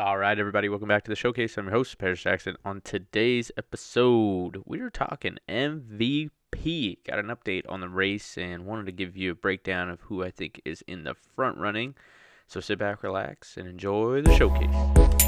All right, everybody, welcome back to the showcase. I'm your host, Paris Jackson. On today's episode, we are talking MVP. Got an update on the race and wanted to give you a breakdown of who I think is in the front running. So sit back, relax, and enjoy the showcase.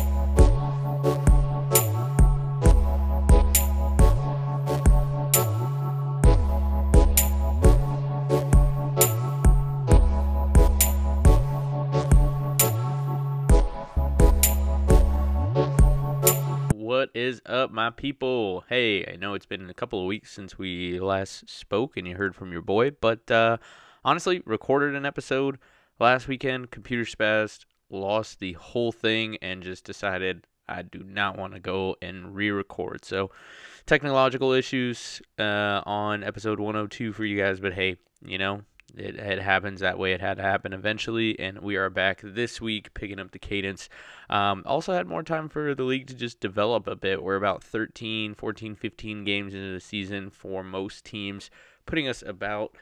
Up, my people? Hey, I know it's been a couple of weeks since we last spoke and you heard from your boy, but uh, honestly, recorded an episode last weekend, computer spazzed, lost the whole thing, and just decided I do not want to go and re record. So, technological issues uh, on episode 102 for you guys, but hey, you know, it, it happens that way. It had to happen eventually, and we are back this week picking up the cadence. Um, also, had more time for the league to just develop a bit. We're about 13, 14, 15 games into the season for most teams, putting us about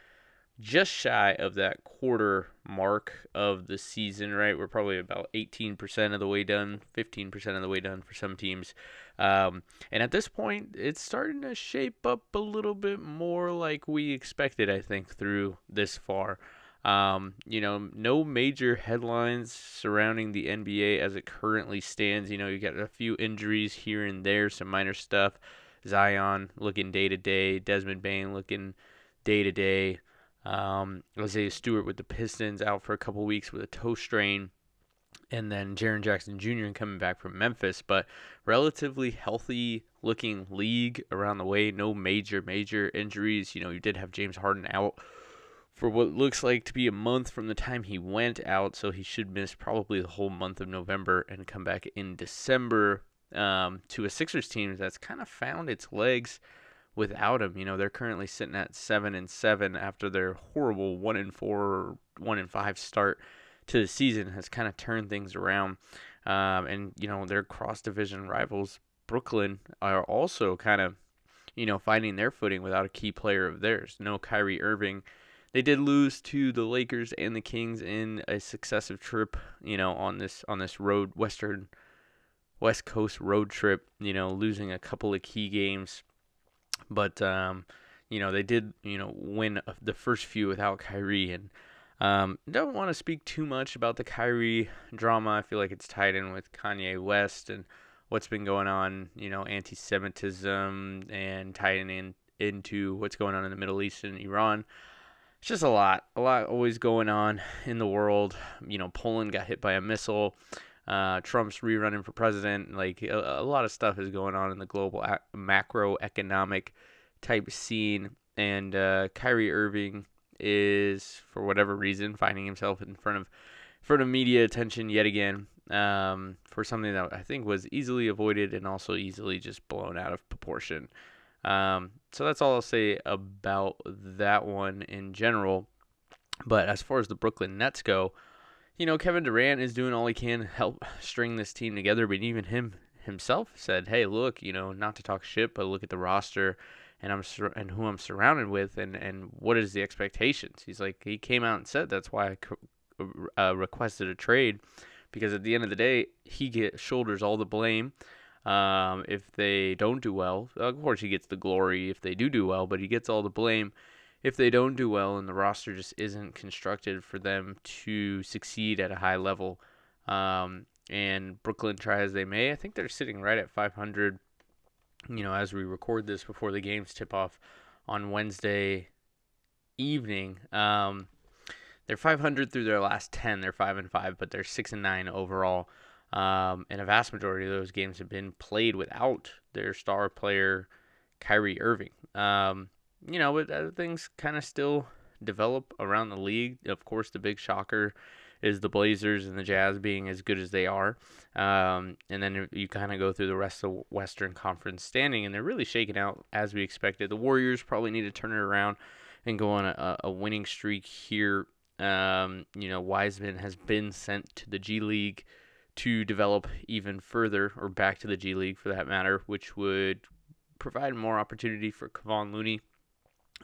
just shy of that quarter mark of the season, right? We're probably about 18% of the way done, 15% of the way done for some teams. Um, and at this point, it's starting to shape up a little bit more like we expected, I think, through this far. Um, you know, no major headlines surrounding the NBA as it currently stands. You know, you got a few injuries here and there, some minor stuff. Zion looking day to day, Desmond Bane looking day to day. Um, Isaiah Stewart with the Pistons out for a couple weeks with a toe strain. And then Jaren Jackson Jr. coming back from Memphis, but relatively healthy looking league around the way. No major, major injuries. You know, you did have James Harden out for what looks like to be a month from the time he went out, so he should miss probably the whole month of November and come back in December um, to a Sixers team that's kind of found its legs without him. You know, they're currently sitting at seven and seven after their horrible one and four, one and five start to the season has kind of turned things around. Um, and you know, their cross division rivals, Brooklyn, are also kind of, you know, finding their footing without a key player of theirs. No Kyrie Irving. They did lose to the Lakers and the Kings in a successive trip, you know, on this on this road western West Coast road trip, you know, losing a couple of key games but um, you know they did you know win the first few without Kyrie and um, don't want to speak too much about the Kyrie drama. I feel like it's tied in with Kanye West and what's been going on, you know, anti-Semitism and tying in into what's going on in the Middle East and Iran. It's just a lot, a lot always going on in the world. You know, Poland got hit by a missile. Uh, Trump's rerunning for president. Like a, a, lot of stuff is going on in the global ac- macroeconomic type scene. And uh, Kyrie Irving is, for whatever reason, finding himself in front of in front of media attention yet again um, for something that I think was easily avoided and also easily just blown out of proportion. Um, so that's all I'll say about that one in general. But as far as the Brooklyn Nets go, you know, Kevin Durant is doing all he can to help string this team together, but even him himself said, "Hey, look, you know, not to talk shit, but look at the roster and I'm sur- and who I'm surrounded with and and what is the expectations." He's like he came out and said that's why I co- uh, requested a trade because at the end of the day, he get shoulders all the blame. Um, if they don't do well, of course he gets the glory if they do do well, but he gets all the blame if they don't do well and the roster just isn't constructed for them to succeed at a high level. Um, and Brooklyn try as they may, I think they're sitting right at 500. You know, as we record this before the games tip off on Wednesday evening, um, they're 500 through their last 10. They're five and five, but they're six and nine overall. Um, and a vast majority of those games have been played without their star player, Kyrie Irving. Um, you know, but uh, things kind of still develop around the league. Of course, the big shocker is the Blazers and the Jazz being as good as they are. Um, and then you kind of go through the rest of the Western Conference standing, and they're really shaking out as we expected. The Warriors probably need to turn it around and go on a, a winning streak here. Um, you know, Wiseman has been sent to the G League to develop even further, or back to the G League for that matter, which would provide more opportunity for Kevon Looney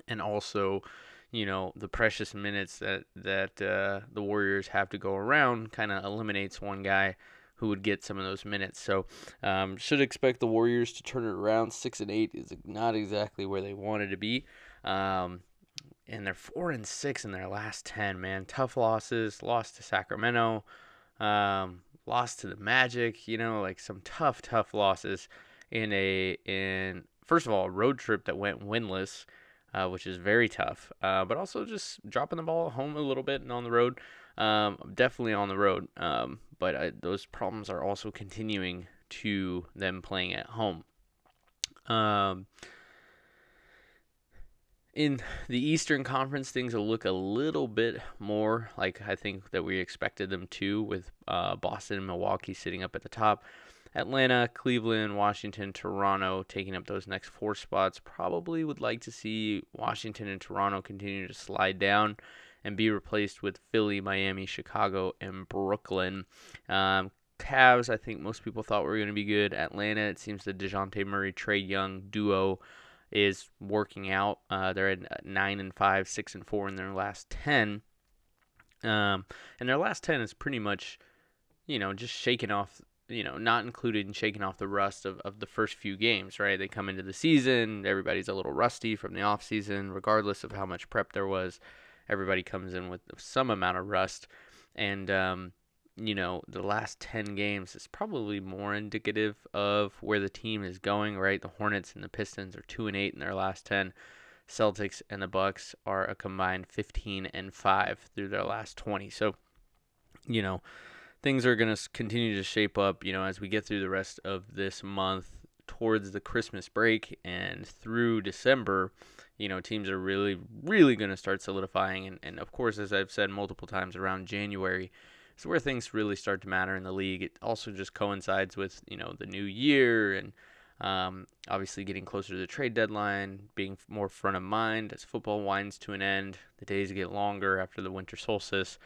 and also you know the precious minutes that that uh, the Warriors have to go around kind of eliminates one guy who would get some of those minutes. So um, should expect the Warriors to turn it around. Six and eight is not exactly where they wanted to be. Um, and they're four and six in their last ten. Man, tough losses. Lost to Sacramento. Um, lost to the Magic. You know, like some tough, tough losses in a in first of all a road trip that went winless. Uh, which is very tough, uh, but also just dropping the ball at home a little bit and on the road. Um, definitely on the road, um, but I, those problems are also continuing to them playing at home. Um, in the Eastern Conference, things will look a little bit more like I think that we expected them to, with uh, Boston and Milwaukee sitting up at the top. Atlanta, Cleveland, Washington, Toronto taking up those next four spots. Probably would like to see Washington and Toronto continue to slide down and be replaced with Philly, Miami, Chicago, and Brooklyn. Um, Cavs, I think most people thought were going to be good. Atlanta, it seems the Dejounte Murray, Trae Young duo is working out. Uh, they're at nine and five, six and four in their last ten, um, and their last ten is pretty much, you know, just shaking off. You know, not included in shaking off the rust of, of the first few games, right? They come into the season, everybody's a little rusty from the off season, regardless of how much prep there was. Everybody comes in with some amount of rust, and um, you know, the last 10 games is probably more indicative of where the team is going, right? The Hornets and the Pistons are 2 and 8 in their last 10. Celtics and the Bucks are a combined 15 and 5 through their last 20. So, you know, things are going to continue to shape up, you know, as we get through the rest of this month towards the Christmas break and through December, you know, teams are really, really going to start solidifying. And, and of course, as I've said multiple times around January, is where things really start to matter in the league. It also just coincides with you know the new year and um, obviously getting closer to the trade deadline, being more front of mind as football winds to an end. The days get longer after the winter solstice,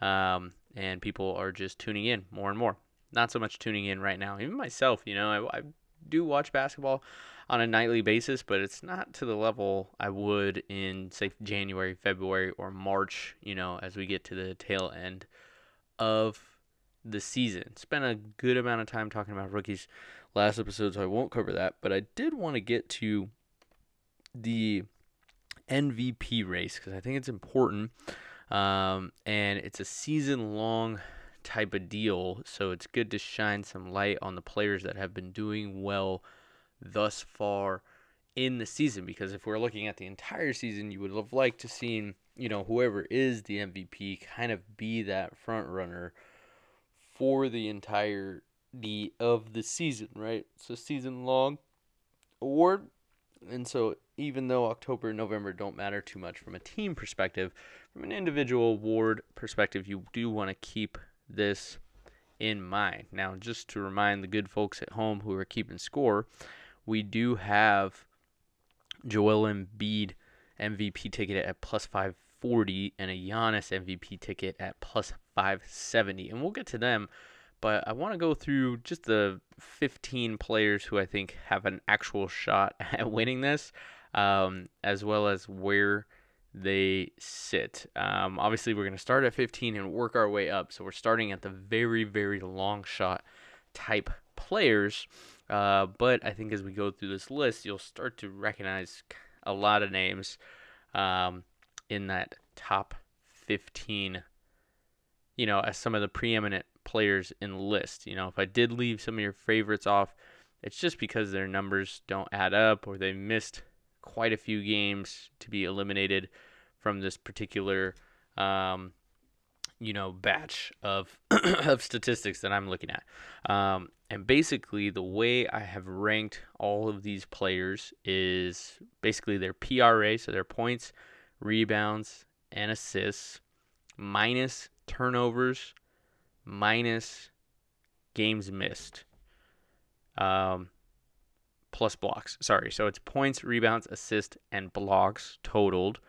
um, and people are just tuning in more and more. Not so much tuning in right now. Even myself, you know, I, I do watch basketball on a nightly basis, but it's not to the level I would in say January, February, or March. You know, as we get to the tail end of the season. Spent a good amount of time talking about rookies last episode, so I won't cover that. But I did want to get to the MVP race because I think it's important. Um, and it's a season long type of deal, so it's good to shine some light on the players that have been doing well thus far in the season. Because if we're looking at the entire season, you would have liked to seen you know, whoever is the MVP kind of be that front runner for the entirety of the season, right? So season long award. And so even though October and November don't matter too much from a team perspective, from an individual award perspective, you do want to keep this in mind. Now, just to remind the good folks at home who are keeping score, we do have Joel Embiid MVP ticket at plus 540 and a Giannis MVP ticket at plus 570. And we'll get to them, but I want to go through just the 15 players who I think have an actual shot at winning this, um, as well as where they sit. Um, obviously, we're going to start at 15 and work our way up. So we're starting at the very, very long shot type players. Uh, but I think as we go through this list, you'll start to recognize a lot of names. Um, in that top 15, you know, as some of the preeminent players in the list. You know, if I did leave some of your favorites off, it's just because their numbers don't add up or they missed quite a few games to be eliminated from this particular, um, you know, batch of of statistics that I'm looking at. Um, and basically, the way I have ranked all of these players is basically their PRA, so their points rebounds, and assists, minus turnovers, minus games missed, um, plus blocks. Sorry, so it's points, rebounds, assists, and blocks totaled,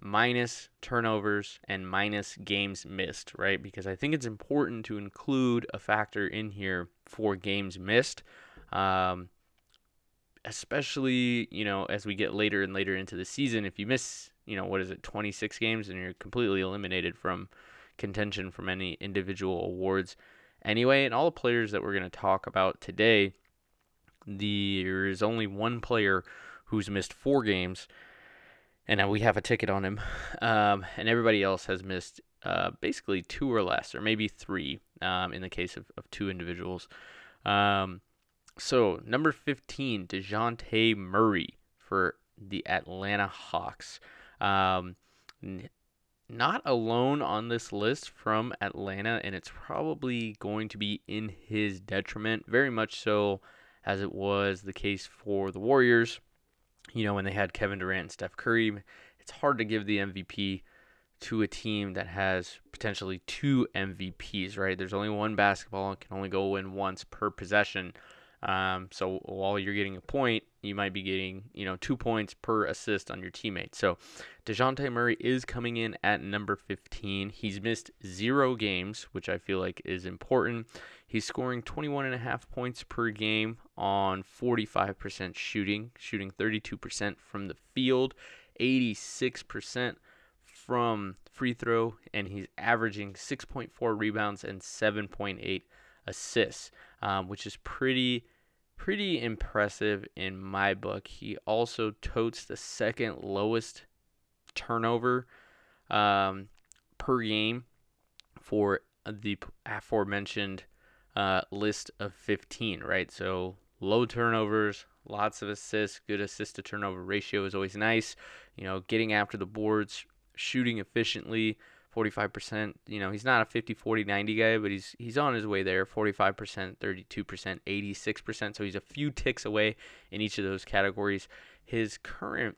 minus turnovers and minus games missed, right? Because I think it's important to include a factor in here for games missed. Um, especially you know as we get later and later into the season if you miss you know what is it 26 games and you're completely eliminated from contention from any individual awards anyway. And all the players that we're going to talk about today, there is only one player who's missed four games, and we have a ticket on him. Um, and everybody else has missed uh, basically two or less, or maybe three um, in the case of, of two individuals. Um, so, number 15, Dejounte Murray for the Atlanta Hawks. Um, not alone on this list from Atlanta, and it's probably going to be in his detriment, very much so as it was the case for the Warriors. You know, when they had Kevin Durant and Steph Curry, it's hard to give the MVP to a team that has potentially two MVPs, right? There's only one basketball and can only go in once per possession. Um, so while you're getting a point, you might be getting, you know, two points per assist on your teammate. So Dejounte Murray is coming in at number 15. He's missed zero games, which I feel like is important. He's scoring 21 and a half points per game on 45% shooting, shooting 32% from the field, 86% from free throw, and he's averaging 6.4 rebounds and 7.8 assists, um, which is pretty pretty impressive in my book. He also totes the second lowest turnover um, per game for the aforementioned uh, list of 15, right? So low turnovers, lots of assists, good assist to turnover ratio is always nice. You know, getting after the boards, shooting efficiently, 45%. You know, he's not a 50, 40, 90 guy, but he's he's on his way there. 45%, 32%, 86%. So he's a few ticks away in each of those categories. His current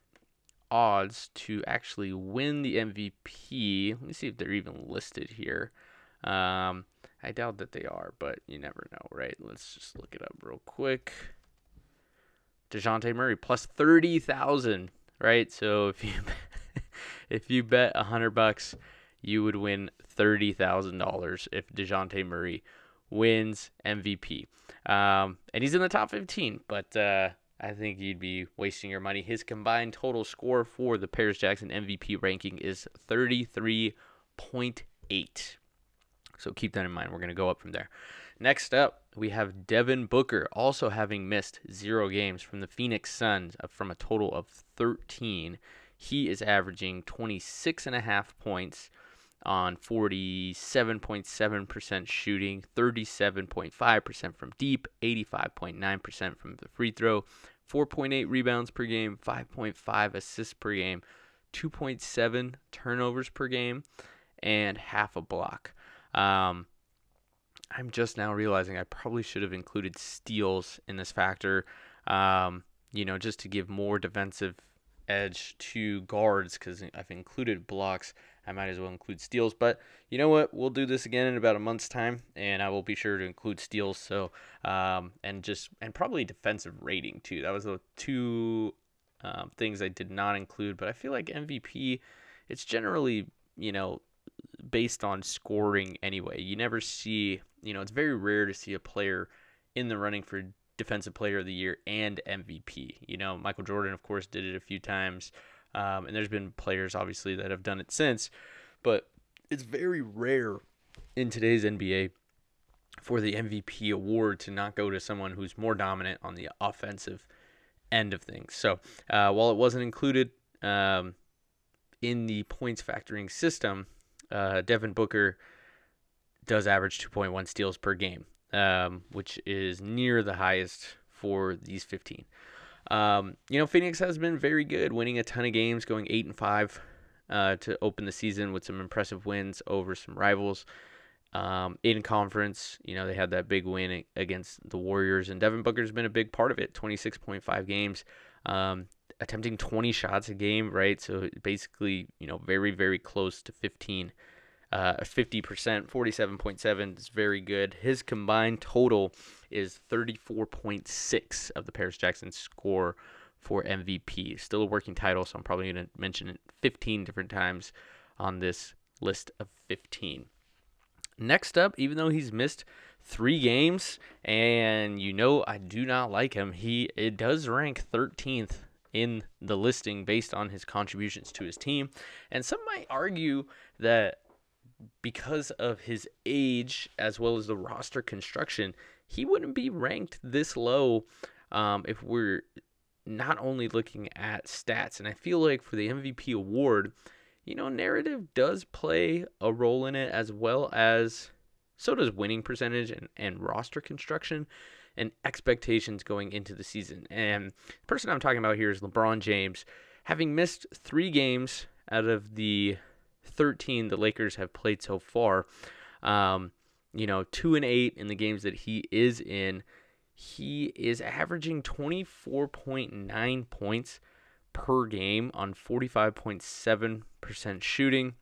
odds to actually win the MVP, let me see if they're even listed here. Um, I doubt that they are, but you never know, right? Let's just look it up real quick. Dejounte Murray plus 30,000, right? So if you if you bet a hundred bucks, you would win thirty thousand dollars if Dejounte Murray wins MVP. Um, and he's in the top fifteen, but uh, I think you'd be wasting your money. His combined total score for the Paris Jackson MVP ranking is thirty three point eight. So keep that in mind. We're gonna go up from there. Next up, we have Devin Booker, also having missed zero games from the Phoenix Suns from a total of 13 he is averaging 26 and a half points on 47.7% shooting, 37.5% from deep, 85.9% from the free throw, 4.8 rebounds per game, 5.5 assists per game, 2.7 turnovers per game, and half a block. Um, I'm just now realizing I probably should have included steals in this factor, um, you know, just to give more defensive edge to guards because I've included blocks. I might as well include steals. But you know what? We'll do this again in about a month's time, and I will be sure to include steals. So um, and just and probably defensive rating too. That was the two um, things I did not include. But I feel like MVP, it's generally you know based on scoring anyway. You never see you know it's very rare to see a player in the running for Defensive Player of the Year and MVP. You know, Michael Jordan, of course, did it a few times, um, and there's been players obviously that have done it since, but it's very rare in today's NBA for the MVP award to not go to someone who's more dominant on the offensive end of things. So uh, while it wasn't included um, in the points factoring system, uh, Devin Booker does average 2.1 steals per game um, which is near the highest for these 15. Um, you know, Phoenix has been very good, winning a ton of games, going eight and five uh, to open the season with some impressive wins over some rivals. Um, in conference, you know, they had that big win against the Warriors, and Devin Booker's been a big part of it. 26.5 games, um, attempting 20 shots a game, right? So basically, you know, very, very close to 15 uh, 50%, 47.7 is very good. His combined total is 34.6 of the Paris Jackson score for MVP. Still a working title, so I'm probably going to mention it 15 different times on this list of 15. Next up, even though he's missed three games, and you know I do not like him, he it does rank 13th in the listing based on his contributions to his team. And some might argue that because of his age as well as the roster construction, he wouldn't be ranked this low um, if we're not only looking at stats. And I feel like for the MVP award, you know, narrative does play a role in it as well as so does winning percentage and, and roster construction and expectations going into the season. And the person I'm talking about here is LeBron James. Having missed three games out of the 13 the Lakers have played so far, um, you know, two and eight in the games that he is in, he is averaging 24.9 points per game on 45.7% shooting.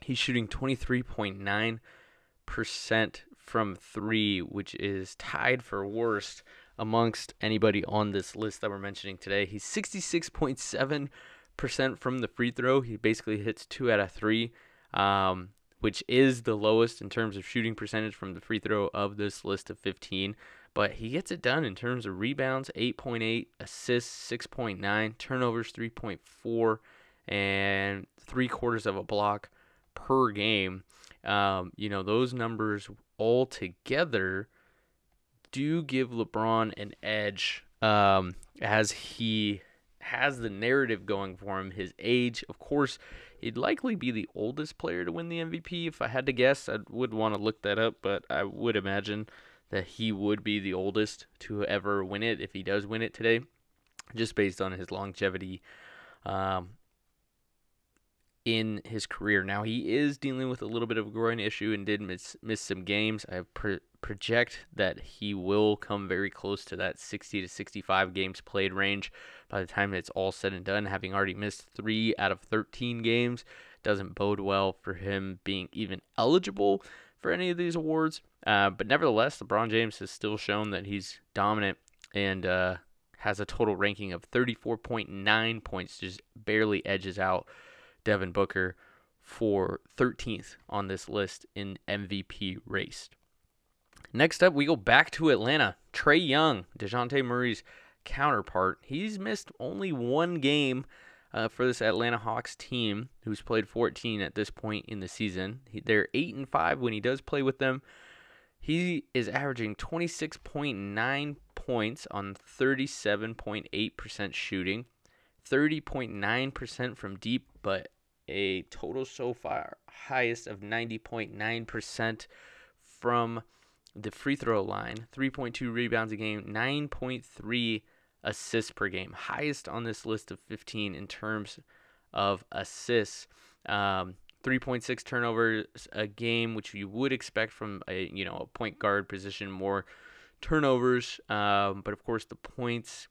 He's shooting 23.9% from three, which is tied for worst amongst anybody on this list that we're mentioning today. He's 66.7% from the free throw. He basically hits two out of three, um, which is the lowest in terms of shooting percentage from the free throw of this list of 15. But he gets it done in terms of rebounds 8.8, assists 6.9, turnovers 3.4, and three quarters of a block per game. Um, you know, those numbers all together do give LeBron an edge um, as he has the narrative going for him. His age, of course, he'd likely be the oldest player to win the MVP. If I had to guess, I would want to look that up, but I would imagine that he would be the oldest to ever win it if he does win it today, just based on his longevity um, in his career. Now he is dealing with a little bit of a groin issue and did miss miss some games. I pro- project that he will come very close to that 60 to 65 games played range by the time it's all said and done. Having already missed three out of 13 games doesn't bode well for him being even eligible for any of these awards. Uh, but nevertheless, LeBron James has still shown that he's dominant and uh, has a total ranking of 34.9 points, just barely edges out Devin Booker for 13th on this list in MVP race. Next up, we go back to Atlanta. Trae Young, Dejounte Murray's counterpart. He's missed only one game uh, for this Atlanta Hawks team, who's played 14 at this point in the season. He, they're 8 and 5 when he does play with them. He is averaging 26.9 points on 37.8% shooting, 30.9% from deep, but a total so far highest of 90.9% from the free throw line, 3.2 rebounds a game, 9.3 assists per game, highest on this list of 15 in terms of assists. Um, 3.6 turnovers a game, which you would expect from a you know a point guard position, more turnovers. Um, but of course, the points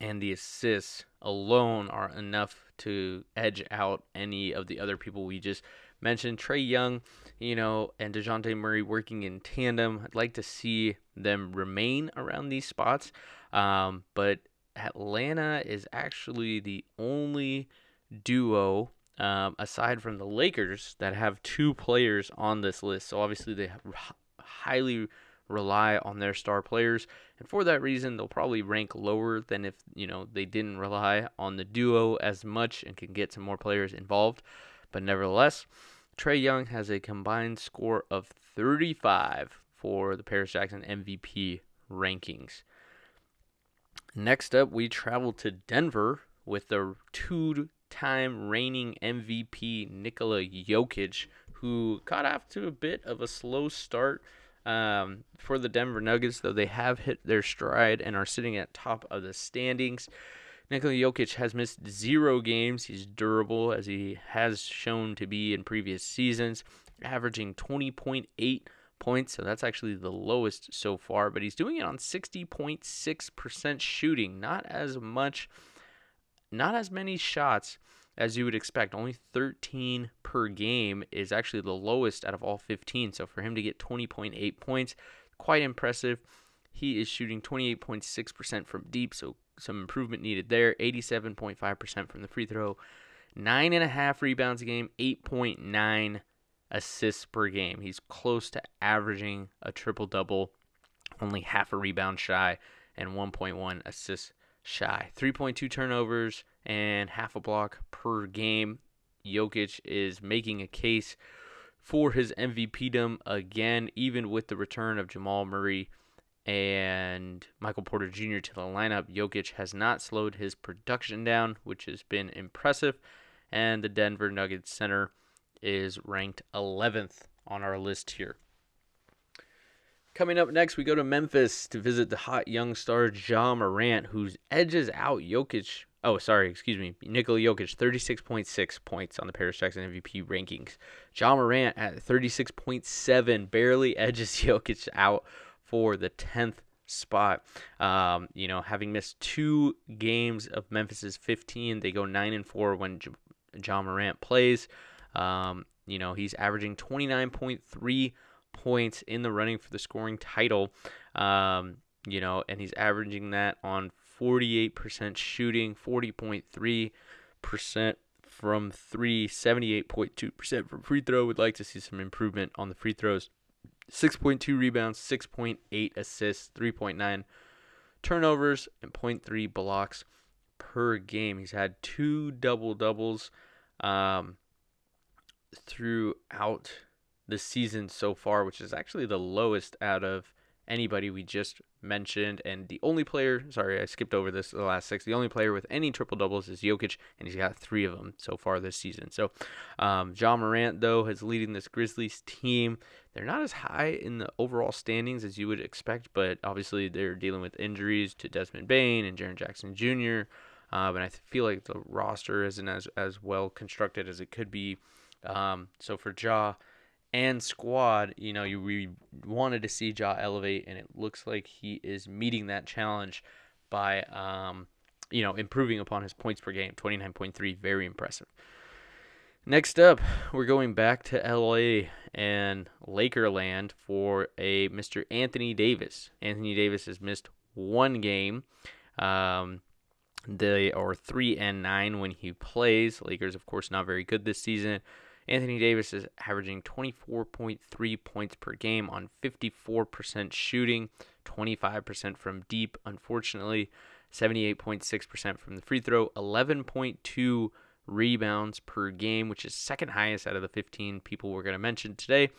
and the assists alone are enough to edge out any of the other people we just mentioned. Trae Young, you know, and Dejounte Murray working in tandem. I'd like to see them remain around these spots. Um, but Atlanta is actually the only duo um, aside from the Lakers that have two players on this list. So obviously they highly rely on their star players. And for that reason, they'll probably rank lower than if, you know, they didn't rely on the duo as much and can get some more players involved. But nevertheless, Trae Young has a combined score of 35 for the Paris Jackson MVP rankings. Next up, we travel to Denver with the two time reigning MVP Nikola Jokic, who got off to a bit of a slow start um, for the Denver Nuggets, though they have hit their stride and are sitting at top of the standings. Nikola Jokic has missed zero games. He's durable, as he has shown to be in previous seasons, averaging 20.8 points. So that's actually the lowest so far, but he's doing it on 60.6% shooting. Not as much, not as many shots as you would expect. Only 13 per game is actually the lowest out of all 15. So for him to get 20.8 points, quite impressive. He is shooting 28.6% from deep, so some improvement needed there. 87.5% from the free throw. Nine and a half rebounds a game, 8.9 assists per game. He's close to averaging a triple double, only half a rebound shy, and 1.1 assists shy. 3.2 turnovers and half a block per game. Jokic is making a case for his MVPdom again, even with the return of Jamal Murray and Michael Porter Jr. to the lineup. Jokic has not slowed his production down, which has been impressive. And the Denver Nuggets center is ranked 11th on our list here. Coming up next, we go to Memphis to visit the hot young star Ja Morant, who edges out Jokic. Oh, sorry, excuse me. Nikola Jokic, 36.6 points on the Paris Jackson MVP rankings. Ja Morant at 36.7 barely edges Jokic out for the 10th spot. Um, you know, having missed two games of Memphis's 15, they go 9 and 4 when J- Ja Morant plays. Um, you know, he's averaging 29.3 points in the running for the scoring title. Um, you know, and he's averaging that on 48% shooting, 40.3% from three, 78.2% from free throw. Would like to see some improvement on the free throws. 6.2 rebounds, 6.8 assists, 3.9 turnovers, and 0.3 blocks per game. He's had two double doubles um, throughout the season so far, which is actually the lowest out of anybody we just mentioned. And the only player, sorry, I skipped over this the last six. The only player with any triple doubles is Jokic, and he's got three of them so far this season. So, um, Ja Morant, though, is leading this Grizzlies team. They're not as high in the overall standings as you would expect, but obviously they're dealing with injuries to Desmond Bane and Jaren Jackson Jr. Um, and I feel like the roster isn't as, as well constructed as it could be. Um, so for Ja, and squad, you know, you we wanted to see Ja elevate, and it looks like he is meeting that challenge by, um, you know, improving upon his points per game, 29.3, very impressive. Next up, we're going back to LA and Lakerland for a Mr. Anthony Davis. Anthony Davis has missed one game. Um, they are three and nine when he plays. Lakers, of course, not very good this season. Anthony Davis is averaging 24.3 points per game on 54% shooting, 25% from deep, unfortunately, 78.6% from the free throw, 11.2 rebounds per game, which is second highest out of the 15 people we're going to mention today.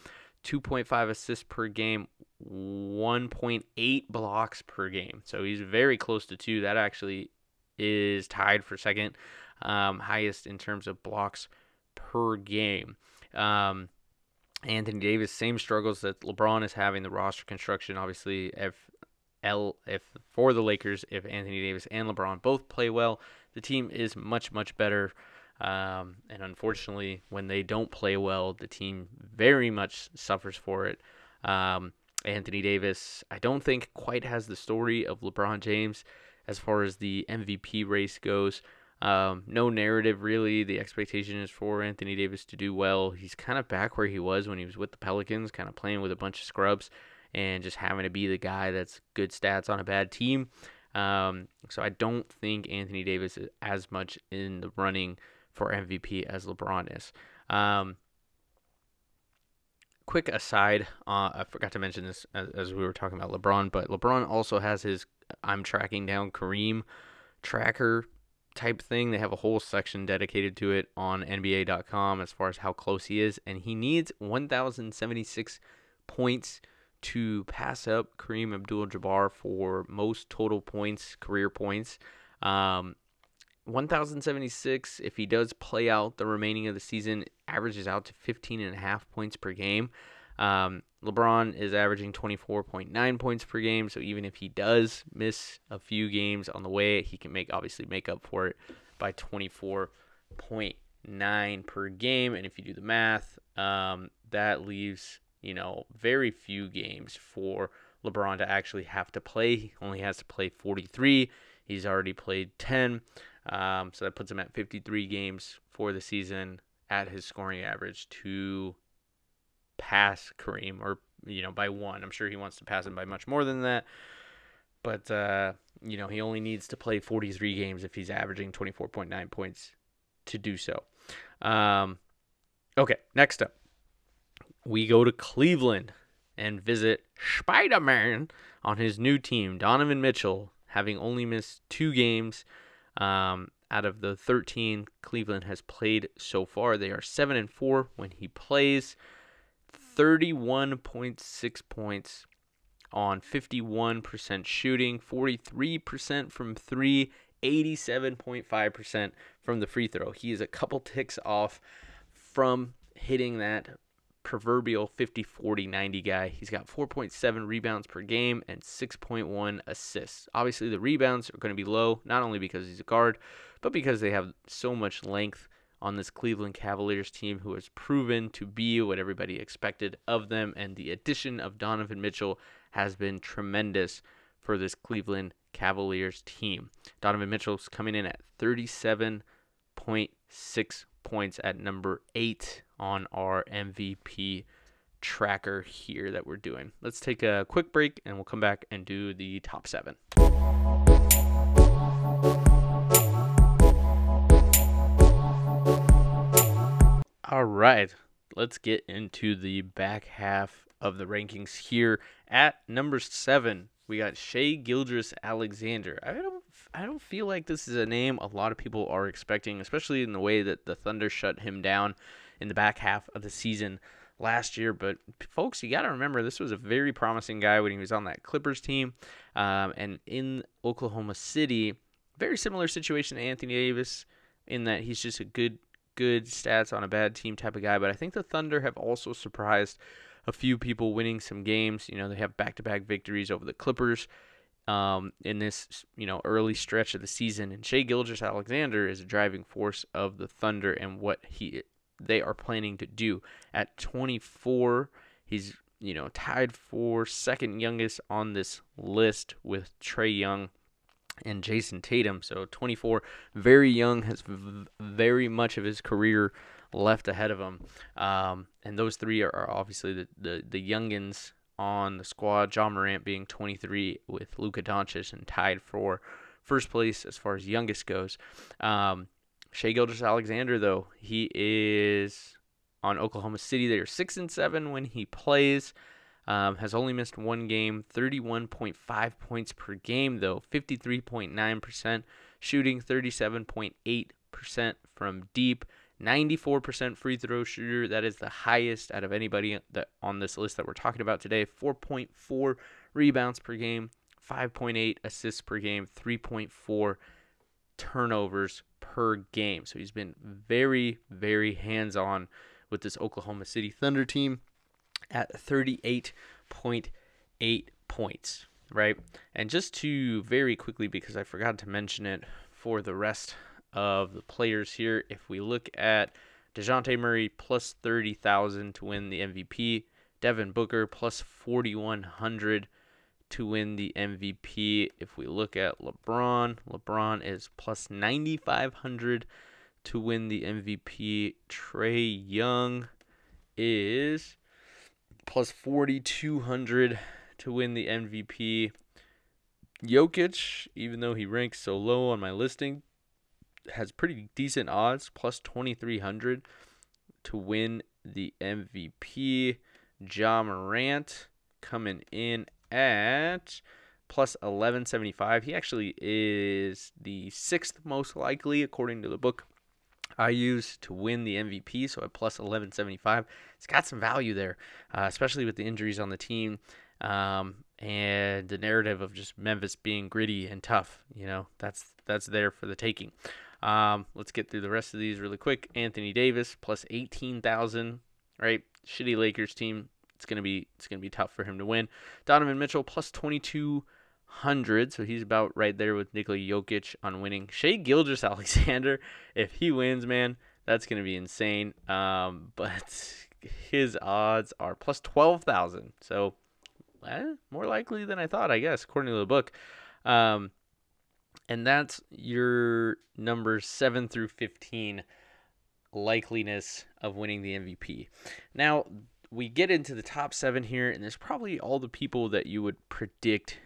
2.5 assists per game, 1.8 blocks per game. So he's very close to two. That actually is tied for second um, highest in terms of blocks per game. Um, Anthony Davis, same struggles that LeBron is having. The roster construction, obviously, if L if for the Lakers, if Anthony Davis and LeBron both play well, the team is much much better. Um, and unfortunately, when they don't play well, the team very much suffers for it. Um, Anthony Davis, I don't think quite has the story of LeBron James as far as the MVP race goes. Um, no narrative really. The expectation is for Anthony Davis to do well. He's kind of back where he was when he was with the Pelicans, kind of playing with a bunch of scrubs and just having to be the guy that's good stats on a bad team. Um, so I don't think Anthony Davis is as much in the running for MVP as LeBron is. Um, quick aside, uh, I forgot to mention this as, as, we were talking about LeBron, but LeBron also has his I'm tracking down Kareem tracker type thing. They have a whole section dedicated to it on NBA.com as far as how close he is, and he needs 1,076 points to pass up Kareem Abdul-Jabbar for most total points, career points. Um, 1,076, if he does play out the remaining of the season, averages out to 15 and a half points per game. Um, LeBron is averaging 24.9 points per game, so even if he does miss a few games on the way, he can make obviously make up for it by 24.9 per game. And if you do the math, um, that leaves you know very few games for LeBron to actually have to play. He only has to play 43. He's already played 10, um, so that puts him at 53 games for the season at his scoring average to pass Kareem or you know by one. I'm sure he wants to pass him by much more than that. But uh, you know, he only needs to play 43 games if he's averaging 24.9 points to do so. Um, okay, next up, we go to Cleveland and visit Spider Man on his new team, Donovan Mitchell, having only missed two games um, out of the 13 Cleveland has played so far. They are seven and four when he plays. 31.6 points on 51% shooting, 43% from three, 87.5% from the free throw. He is a couple ticks off from hitting that proverbial 50 40 90 guy. He's got 4.7 rebounds per game and 6.1 assists. Obviously, the rebounds are going to be low, not only because he's a guard, but because they have so much length on this Cleveland Cavaliers team who has proven to be what everybody expected of them. And the addition of Donovan Mitchell has been tremendous for this Cleveland Cavaliers team. Donovan Mitchell's coming in at 37.6 points at number eight on our MVP tracker here that we're doing. Let's take a quick break and we'll come back and do the top seven. All right, let's get into the back half of the rankings here. At number seven, we got Shai Gilgeous-Alexander. I don't, I don't feel like this is a name a lot of people are expecting, especially in the way that the Thunder shut him down in the back half of the season last year. But folks, you got to remember this was a very promising guy when he was on that Clippers team, um, and in Oklahoma City, very similar situation to Anthony Davis in that he's just a good, good stats on a bad team type of guy. But I think the Thunder have also surprised a few people winning some games. You know, they have back-to-back victories over the Clippers. Um, in this you know early stretch of the season, and Shai Gilgeous-Alexander is a driving force of the Thunder and what he they are planning to do. At 24, he's you know tied for second youngest on this list with Trae Young and Jayson Tatum. So 24, very young, has v- very much of his career left ahead of him. Um, and those three are, are obviously the, the the youngins on the squad. Ja Morant being 23 with Luka Doncic and tied for first place as far as youngest goes. Um, Shai Gilgeous-Alexander, though, he is on Oklahoma City. They are six and seven when he plays. Um, has only missed one game, 31.5 points per game, though, 53.9% shooting, 37.8% from deep, 94% free throw shooter. That is the highest out of anybody that on this list that we're talking about today. 4.4 rebounds per game, 5.8 assists per game, 3.4 turnovers per game. So he's been very, very hands on with this Oklahoma City Thunder team at 38.8 points, right? And just to very quickly, because I forgot to mention it for the rest of the players here, if we look at Dejounte Murray plus 30,000 to win the MVP, Devin Booker plus 4,100 to win the MVP. If we look at LeBron, LeBron is plus 9,500 to win the MVP. Trae Young is plus 4,200 to win the MVP. Jokic, even though he ranks so low on my listing, has pretty decent odds, plus 2,300 to win the MVP. Ja Morant coming in at plus 1175. He actually is the sixth most likely, according to the book I use to win the MVP. So at plus 1175, it's got some value there, uh, especially with the injuries on the team um, and the narrative of just Memphis being gritty and tough. You know, that's that's there for the taking. Um, let's get through the rest of these really quick. Anthony Davis plus 18,000, right? Shitty Lakers team it's gonna be it's gonna be tough for him to win. Donovan Mitchell plus twenty two hundred, so he's about right there with Nikola Jokic on winning. Shai Gilgeous-Alexander, if he wins, man, that's gonna be insane. Um, but his odds are plus twelve thousand, so eh, more likely than I thought, I guess, according to the book. Um, and that's your numbers seven through fifteen likeliness of winning the MVP. Now, we get into the top seven here, and there's probably all the people that you would predict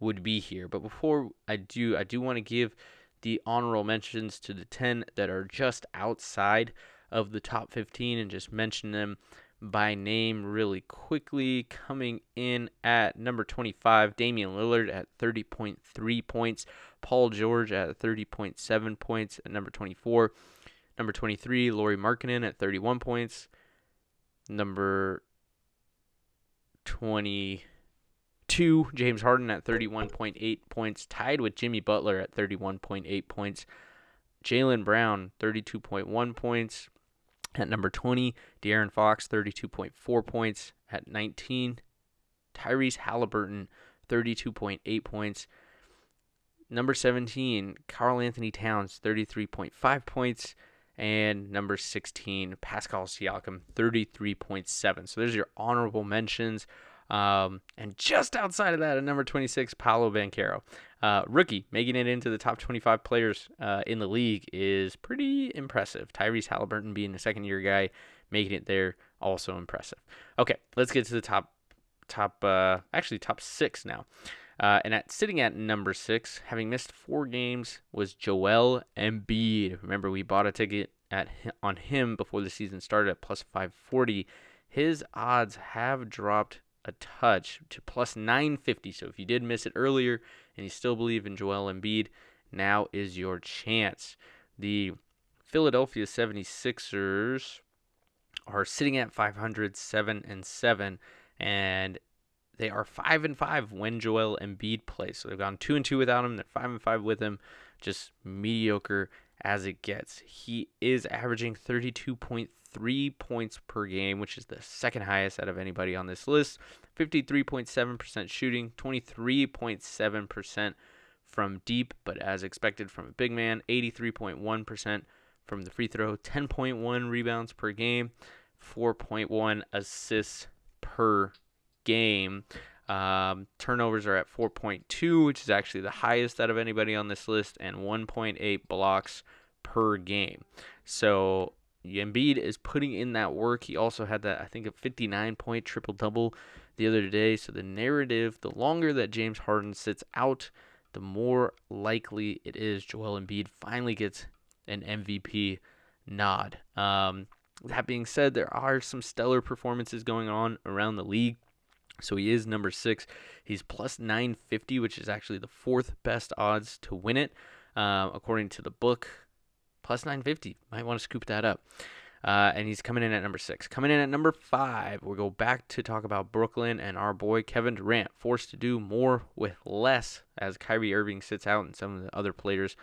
would be here. But before I do, I do want to give the honorable mentions to the 10 that are just outside of the top 15 and just mention them by name really quickly. Coming in at number 25, Damian Lillard at 30.3 points, Paul George at 30.7 points at number 24. Number 23, Lauri Markkanen at 31 points. Number 22. James Harden at 31.8 points, tied with Jimmy Butler at 31.8 points. Jaylen Brown, 32.1 points at number 20. De'Aaron Fox, 32.4 points at 19. Tyrese Halliburton, 32.8 points. Number 17, Karl-Anthony Towns, 33.5 points. And number 16, Pascal Siakam, 33.7. So there's your honorable mentions. Um, and just outside of that, at number 26, Paolo Banchero. Uh, rookie, making it into the top 25 players uh, in the league is pretty impressive. Tyrese Halliburton being a second year guy, making it there, also impressive. Okay, let's get to the top, top, uh, actually top six now. Uh, and at sitting at number six, having missed four games, was Joel Embiid. Remember, we bought a ticket at on him before the season started at plus 540. His odds have dropped a touch to plus 950. So if you did miss it earlier and you still believe in Joel Embiid, now is your chance. The Philadelphia 76ers are sitting at 507 and 7 and they are 5 and 5 when Joel Embiid plays. So they've gone 2 and 2 without him, they're 5 and 5 with him. Just mediocre as it gets. He is averaging 32.3 points per game, which is the second highest out of anybody on this list. 53.7% shooting, 23.7% from deep, but as expected from a big man, 83.1% from the free throw, 10.1 rebounds per game, 4.1 assists per game. Um, turnovers are at 4.2, which is actually the highest out of anybody on this list, and 1.8 blocks per game. So Embiid is putting in that work. He also had that, I think, a 59 point triple double the other day. So the narrative, the longer that James Harden sits out, the more likely it is Joel Embiid finally gets an MVP nod. Um, that being said, there are some stellar performances going on around the league. So he is number six. He's plus 950, which is actually the fourth best odds to win it, uh, according to the book. Plus 950. Might want to scoop that up. Uh, and he's coming in at number six. Coming in at number five, we'll go back to talk about Brooklyn and our boy Kevin Durant, forced to do more with less as Kyrie Irving sits out, and some of the other players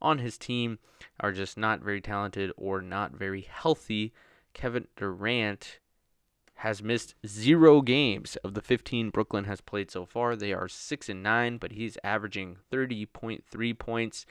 on his team are just not very talented or not very healthy. Kevin Durant has missed zero games of the 15 Brooklyn has played so far. They are 6 and 9, but he's averaging 30.3 points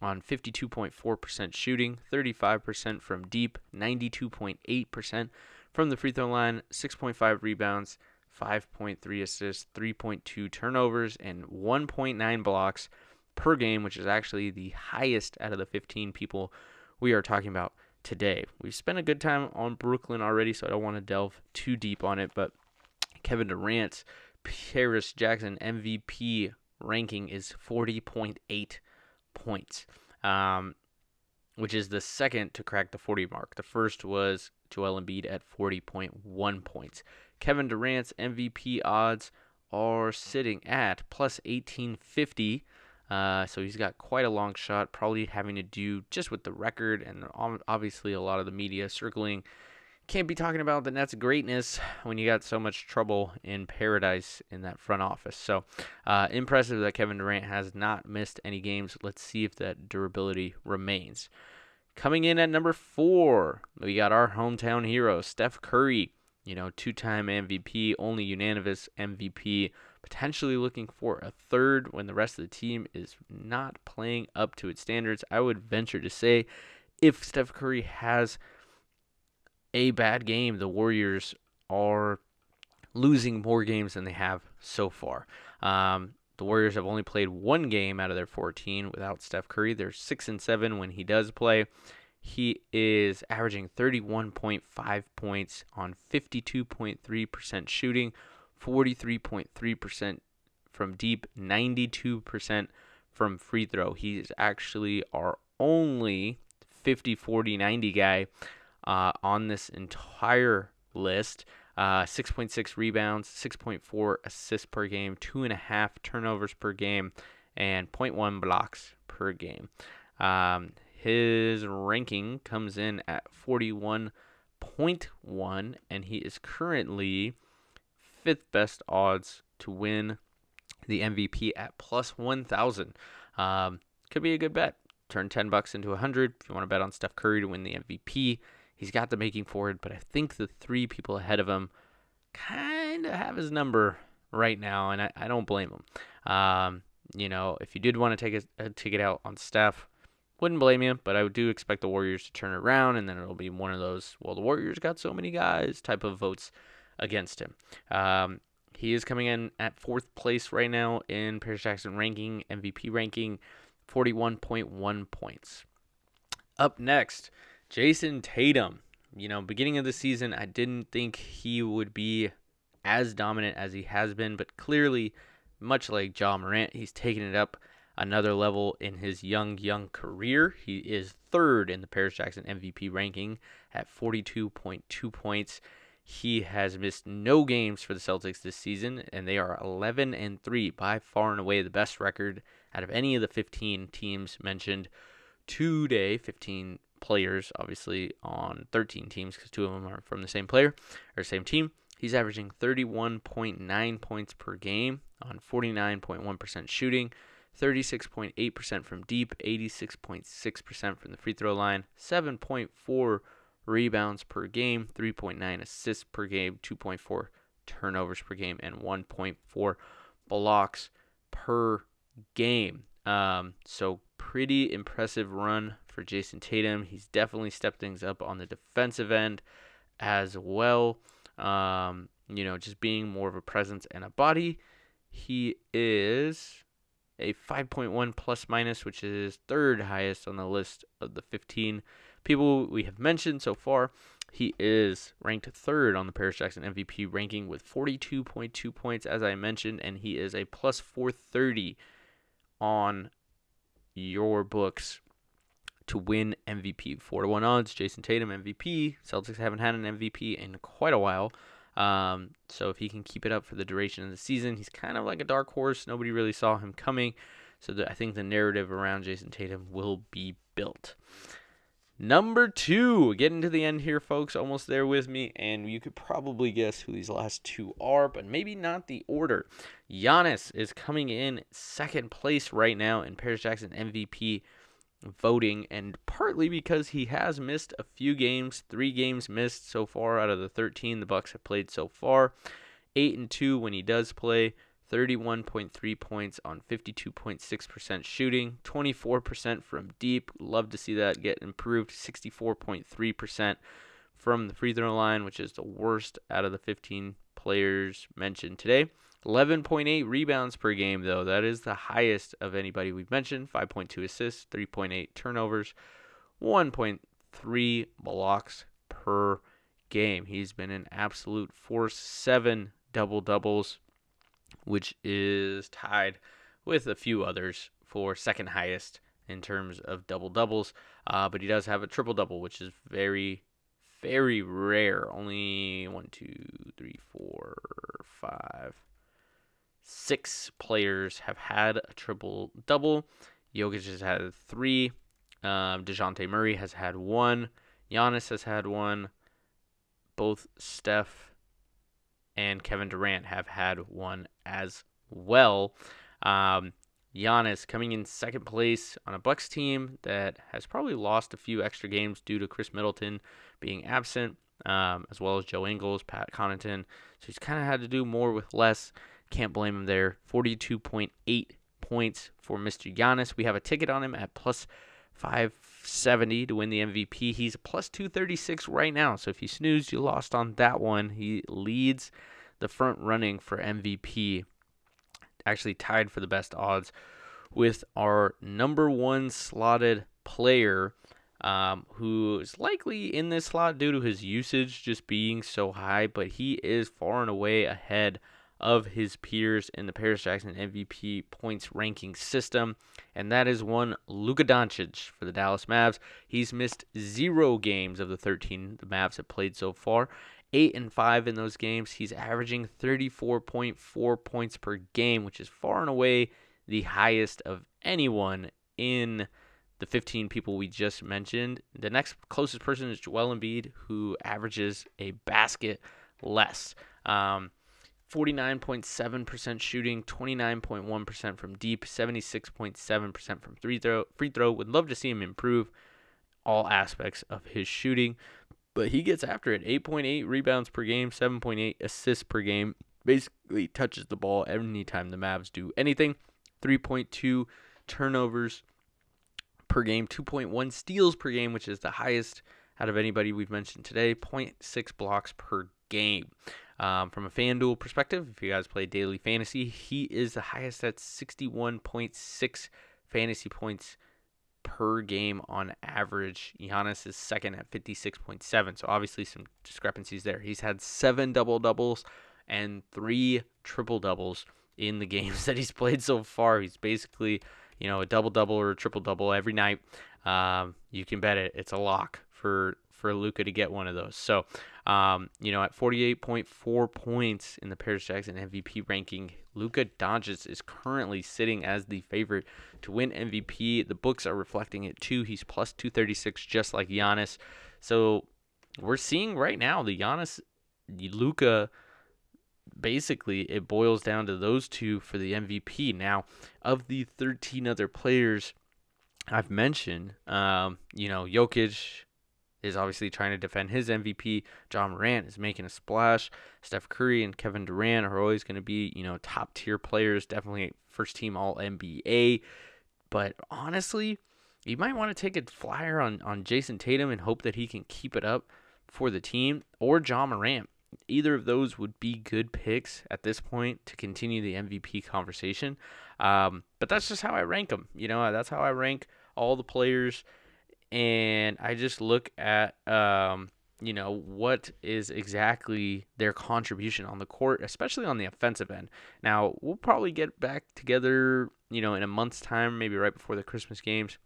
on 52.4% shooting, 35% from deep, 92.8% from the free throw line, 6.5 rebounds, 5.3 assists, 3.2 turnovers, and 1.9 blocks per game, which is actually the highest out of the 15 people we are talking about today. We've spent a good time on Brooklyn already, so I don't want to delve too deep on it, but Kevin Durant's Paris Jackson MVP ranking is 40.8 points, um, which is the second to crack the 40 mark. The first was Joel Embiid at 40.1 points. Kevin Durant's MVP odds are sitting at plus 1850 uh, so he's got quite a long shot, probably having to do just with the record and obviously a lot of the media circling. Can't be talking about the Nets' greatness when you got so much trouble in paradise in that front office. So uh, impressive that Kevin Durant has not missed any games. Let's see if that durability remains. Coming in at number four, we got our hometown hero, Steph Curry. You know, two time MVP, only unanimous MVP potentially looking for a third when the rest of the team is not playing up to its standards. I would venture to say if Steph Curry has a bad game, the Warriors are losing more games than they have so far. Um, the Warriors have only played one game out of their 14 without Steph Curry. They're 6 and 7 when he does play. He is averaging 31.5 points on 52.3% shooting, 43.3% from deep, 92% from free throw. He is actually our only 50 40 90 guy uh, on this entire list. Uh, 6.6 rebounds, 6.4 assists per game, 2.5 turnovers per game, and 0.1 blocks per game. Um, his ranking comes in at 41.1, and he is currently fifth best odds to win the MVP at plus 1,000. Um, could be a good bet. Turn 10 bucks into 100 if you want to bet on Steph Curry to win the MVP. He's got the making for it, but I think the three people ahead of him kind of have his number right now, and I, I don't blame him. Um, you know, if you did want to take a, a ticket out on Steph, wouldn't blame you, but I do expect the Warriors to turn around, and then it'll be one of those, well, the Warriors got so many guys type of votes against him. Um, he is coming in at fourth place right now in Paris Jackson ranking, MVP ranking, 41.1 points. Up next, Jayson Tatum. You know, beginning of the season, I didn't think he would be as dominant as he has been, but clearly, much like Ja Morant, he's taken it up another level in his young, young career. He is third in the Paris Jackson MVP ranking at 42.2 points. He has missed no games for the Celtics this season, and they are 11 and 3, by far and away the best record out of any of the 15 teams mentioned today. 15 players, obviously, on 13 teams, because two of them are from the same player or same team. He's averaging 31.9 points per game on 49.1% shooting, 36.8% from deep, 86.6% from the free throw line, 7.4 rebounds per game, 3.9 assists per game, 2.4 turnovers per game, and 1.4 blocks per game. Um, so pretty impressive run for Jayson Tatum. He's definitely stepped things up on the defensive end as well. Um, you know, just being more of a presence and a body. He is a 5.1 plus minus, which is third highest on the list of the 15 people we have mentioned so far. He is ranked third on the Paris Jackson MVP ranking with 42.2 points, as I mentioned, and he is a plus 430 on your books to win MVP. 4 to 1 odds, Jayson Tatum MVP. Celtics haven't had an MVP in quite a while. Um, so if he can keep it up for the duration of the season, he's kind of like a dark horse. Nobody really saw him coming. So the, I think the narrative around Jayson Tatum will be built. Number two, getting to the end here, folks, almost there with me, and you could probably guess who these last two are, but maybe not the order. Giannis is coming in second place right now in Paris Jackson MVP voting, and partly because he has missed a few games, three games missed so far out of the 13 the Bucks have played so far, eight and two when he does play. 31.3 points on 52.6% shooting, 24% from deep. Love to see that get improved. 64.3% from the free throw line, which is the worst out of the 15 players mentioned today. 11.8 rebounds per game, though. That is the highest of anybody we've mentioned. 5.2 assists, 3.8 turnovers, 1.3 blocks per game. He's been an absolute force. Seven double doubles which is tied with a few others for second highest in terms of double doubles. Uh, but he does have a triple double, which is very, very rare. Only one, two, three, four, five, six players have had a triple double. Jokic has had three. Um, Dejounte Murray has had one. Giannis has had one. Both Steph and Kevin Durant have had one as well. Um, Giannis coming in second place on a Bucks team that has probably lost a few extra games due to Khris Middleton being absent, um, as well as Joe Ingles, Pat Connaughton. So he's kind of had to do more with less. Can't blame him there. 42.8 points for Mr. Giannis. We have a ticket on him at plus 570 to win the MVP. He's plus 236 right now. So if you snoozed, you lost on that one. He leads the front running for MVP, actually tied for the best odds with our number one slotted player, um, who is likely in this slot due to his usage just being so high, but he is far and away ahead of his peers in the Paris Jackson MVP points ranking system, and that is one Luka Doncic for the Dallas Mavs. He's missed zero games of the 13 the Mavs have played so far. Eight and five in those games. He's averaging 34.4 points per game, which is far and away the highest of anyone in the 15 people we just mentioned. The next closest person is Joel Embiid, who averages a basket less. Um, 49.7% shooting, 29.1% from deep, 76.7% from free throw. Free throw would love to see him improve all aspects of his shooting, but he gets after it. 8.8 rebounds per game, 7.8 assists per game. Basically touches the ball anytime the Mavs do anything. 3.2 turnovers per game, 2.1 steals per game, which is the highest out of anybody we've mentioned today. 0.6 blocks per game. Um, from a FanDuel perspective, if you guys play daily fantasy, he is the highest at 61.6 fantasy points per game on average. Giannis is second at 56.7. So obviously some discrepancies there. He's had seven double doubles and three triple doubles in the games that he's played so far. He's basically, you know, a double double or a triple double every night. Um, you can bet it. It's a lock for for Luka to get one of those. So, um, you know, at 48.4 points in the Paris Jackson MVP ranking, Luka Doncic is currently sitting as the favorite to win MVP. The books are reflecting it too. He's plus 236, just like Giannis. So we're seeing right now the Giannis, Luka. Basically, it boils down to those two for the MVP. Now, of the 13 other players I've mentioned, um, you know, Jokic, is obviously trying to defend his MVP. Ja Morant is making a splash. Steph Curry and Kevin Durant are always going to be, you know, top tier players, definitely first team all NBA. But honestly, you might want to take a flyer on, on Jayson Tatum and hope that he can keep it up for the team or Ja Morant. Either of those would be good picks at this point to continue the MVP conversation. Um, but that's just how I rank them. You know, that's how I rank all the players and I just look at um, you know what is exactly their contribution on the court, especially on the offensive end. Now we'll probably get back together, you know, in a month's time, maybe right before the Christmas games,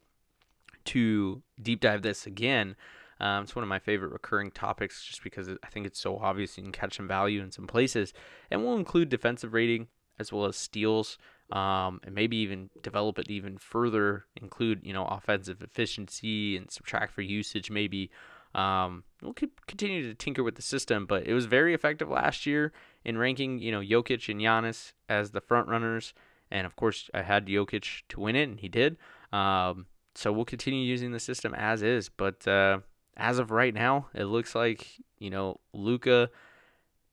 to deep dive this again. Um, it's one of my favorite recurring topics just because I think it's so obvious you can catch some value in some places. And we'll include defensive rating as well as steals um, and maybe even develop it even further, include you know offensive efficiency and subtract for usage. Maybe um, we'll keep, continue to tinker with the system, but it was very effective last year in ranking you know Jokic and Giannis as the front runners, and of course I had Jokic to win it, and he did. Um, so we'll continue using the system as is, but uh, as of right now, it looks like you know Luka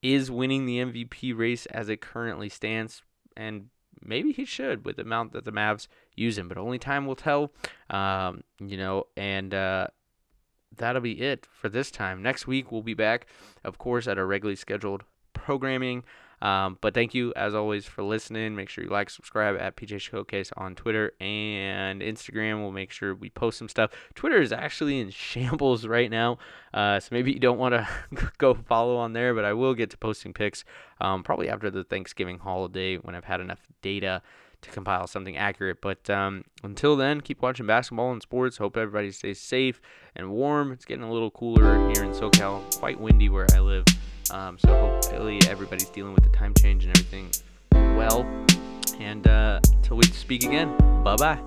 is winning the MVP race as it currently stands, and maybe he should with the amount that the Mavs use him, but only time will tell. Um, you know, and uh, that'll be it for this time. Next week we'll be back, of course, at our regularly scheduled programming. Um, but thank you as always for listening. Make sure you like, subscribe at PJ Showcase on Twitter and Instagram. We'll make sure we post some stuff. Twitter is actually in shambles right now, uh, so maybe you don't want to go follow on there. But I will get to posting pics um, probably after the Thanksgiving holiday when I've had enough data to compile something accurate. But um, until then, keep watching basketball and sports. Hope everybody stays safe and warm. It's getting a little cooler here in SoCal, quite windy where I live. Um, so hopefully everybody's dealing with the time change and everything well. And uh, until we speak again, bye bye.